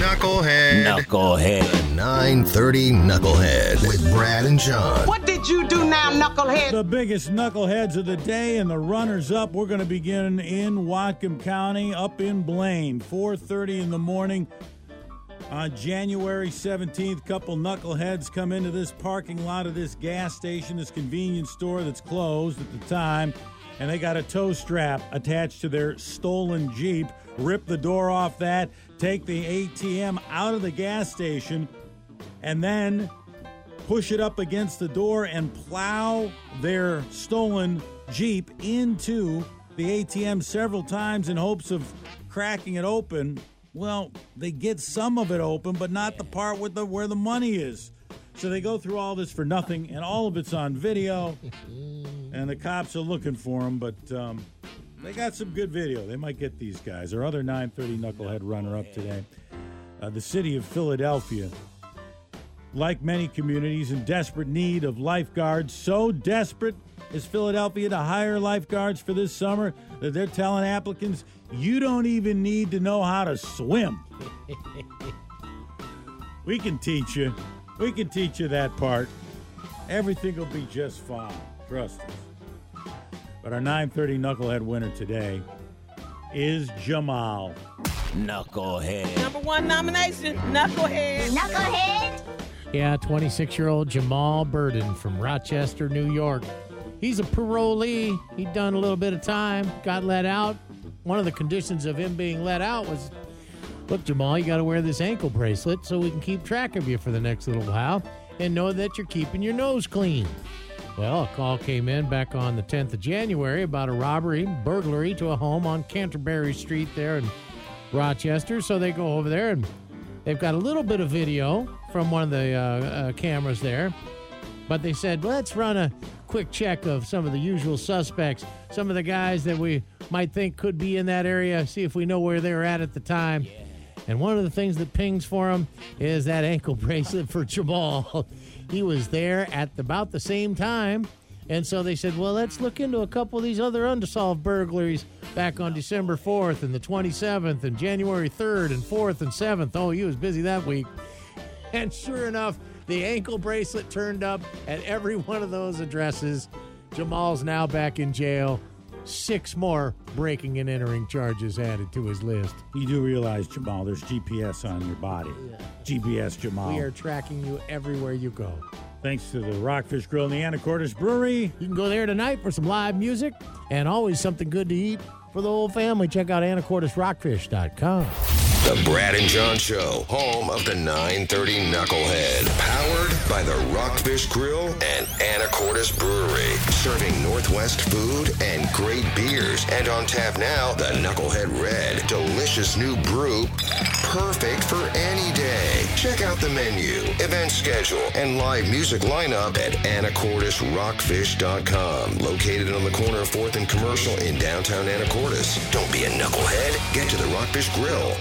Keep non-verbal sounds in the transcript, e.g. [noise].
Knucklehead. Knucklehead. 930 Knucklehead with Brad and John. What did you do now, knucklehead? The biggest knuckleheads of the day and the runners up. We're going to begin in Whatcom County, up in Blaine, 4:30 in the morning on January 17th. Couple knuckleheads come into this parking lot of this gas station, this convenience store that's closed at the time, and they got a tow strap attached to their stolen Jeep. Rip the door off that, take the ATM out of the gas station, and then push it up against the door and plow their stolen Jeep into the ATM several times in hopes of cracking it open. Well, they get some of it open, but not the part with the where the money is. So they go through all this for nothing, and all of it's on video. [laughs] and the cops are looking for them, but um, they got some good video. They might get these guys. Our other 930 knucklehead runner-up today, uh, the city of Philadelphia like many communities in desperate need of lifeguards. So desperate is Philadelphia to hire lifeguards for this summer that they're telling applicants, you don't even need to know how to swim. [laughs] we can teach you. We can teach you that part. Everything will be just fine. Trust us. But our 930 Knucklehead winner today is Jamal. Knucklehead. Number one nomination, knucklehead. Knucklehead. Yeah, 26 year old Jamal Burden from Rochester, New York. He's a parolee. He'd done a little bit of time, got let out. One of the conditions of him being let out was look, Jamal, you got to wear this ankle bracelet so we can keep track of you for the next little while and know that you're keeping your nose clean. Well, a call came in back on the 10th of January about a robbery, burglary to a home on Canterbury Street there in Rochester. So they go over there and they've got a little bit of video from one of the uh, uh, cameras there. But they said, let's run a quick check of some of the usual suspects, some of the guys that we might think could be in that area, see if we know where they're at at the time. And one of the things that pings for him is that ankle [laughs] bracelet for Jamal. he was there at about the same time. And so they said, well, let's look into a couple of these other unsolved burglaries back on December 4th and the 27th and January 3rd and 4th and 7th. Oh, he was busy that week. And sure enough, the ankle bracelet turned up at every one of those addresses. Jamal's now back in jail. Six more breaking and entering charges added to his list. You do realize, Jamal, there's GPS on your body. GPS, Jamal. We are tracking you everywhere you go. Thanks to the Rockfish Grill and the Anacortes Brewery. You can go there tonight for some live music and always something good to eat for the whole family. Check out anacortesrockfish.com. The Brad and John Show, home of the 930 Knucklehead. Powered by the Rockfish Grill and Anacortes Brewery. Serving Northwest food and great beers. And on tap now, the Knucklehead Red. Delicious new brew. Perfect for any day. Check out the menu, event schedule, and live music lineup at anacortesrockfish.com. Located on the corner of 4th and Commercial in downtown Anacortes. Don't be a knucklehead. Get to the Rockfish Grill.